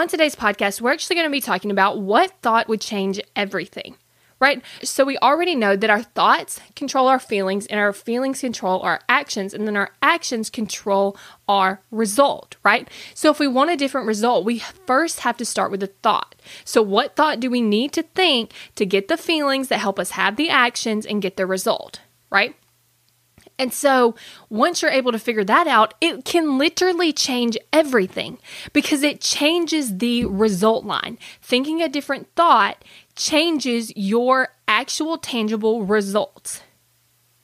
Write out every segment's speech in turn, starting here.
On today's podcast, we're actually going to be talking about what thought would change everything right? So we already know that our thoughts control our feelings and our feelings control our actions and then our actions control our result, right? So if we want a different result, we first have to start with a thought. So what thought do we need to think to get the feelings that help us have the actions and get the result, right? And so, once you're able to figure that out, it can literally change everything because it changes the result line. Thinking a different thought changes your actual tangible results.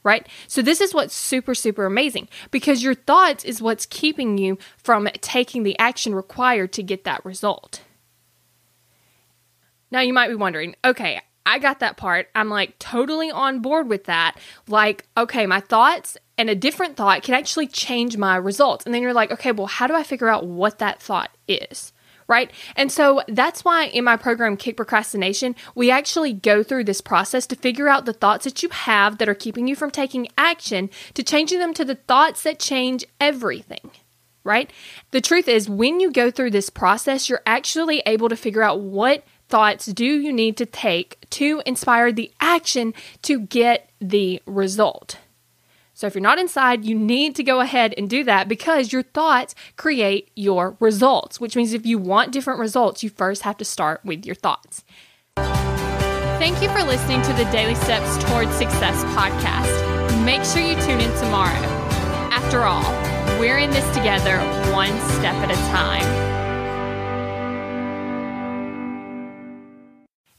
Right? So, this is what's super, super amazing because your thoughts is what's keeping you from taking the action required to get that result. Now, you might be wondering okay, I got that part. I'm like totally on board with that. Like, okay, my thoughts and a different thought can actually change my results. And then you're like, okay, well, how do I figure out what that thought is? Right. And so that's why in my program, Kick Procrastination, we actually go through this process to figure out the thoughts that you have that are keeping you from taking action to changing them to the thoughts that change everything right? The truth is, when you go through this process, you're actually able to figure out what thoughts do you need to take to inspire the action to get the result? So, if you're not inside, you need to go ahead and do that because your thoughts create your results, which means if you want different results, you first have to start with your thoughts. Thank you for listening to the Daily Steps Towards Success podcast. Make sure you tune in tomorrow. After all, we're in this together, one step at a time.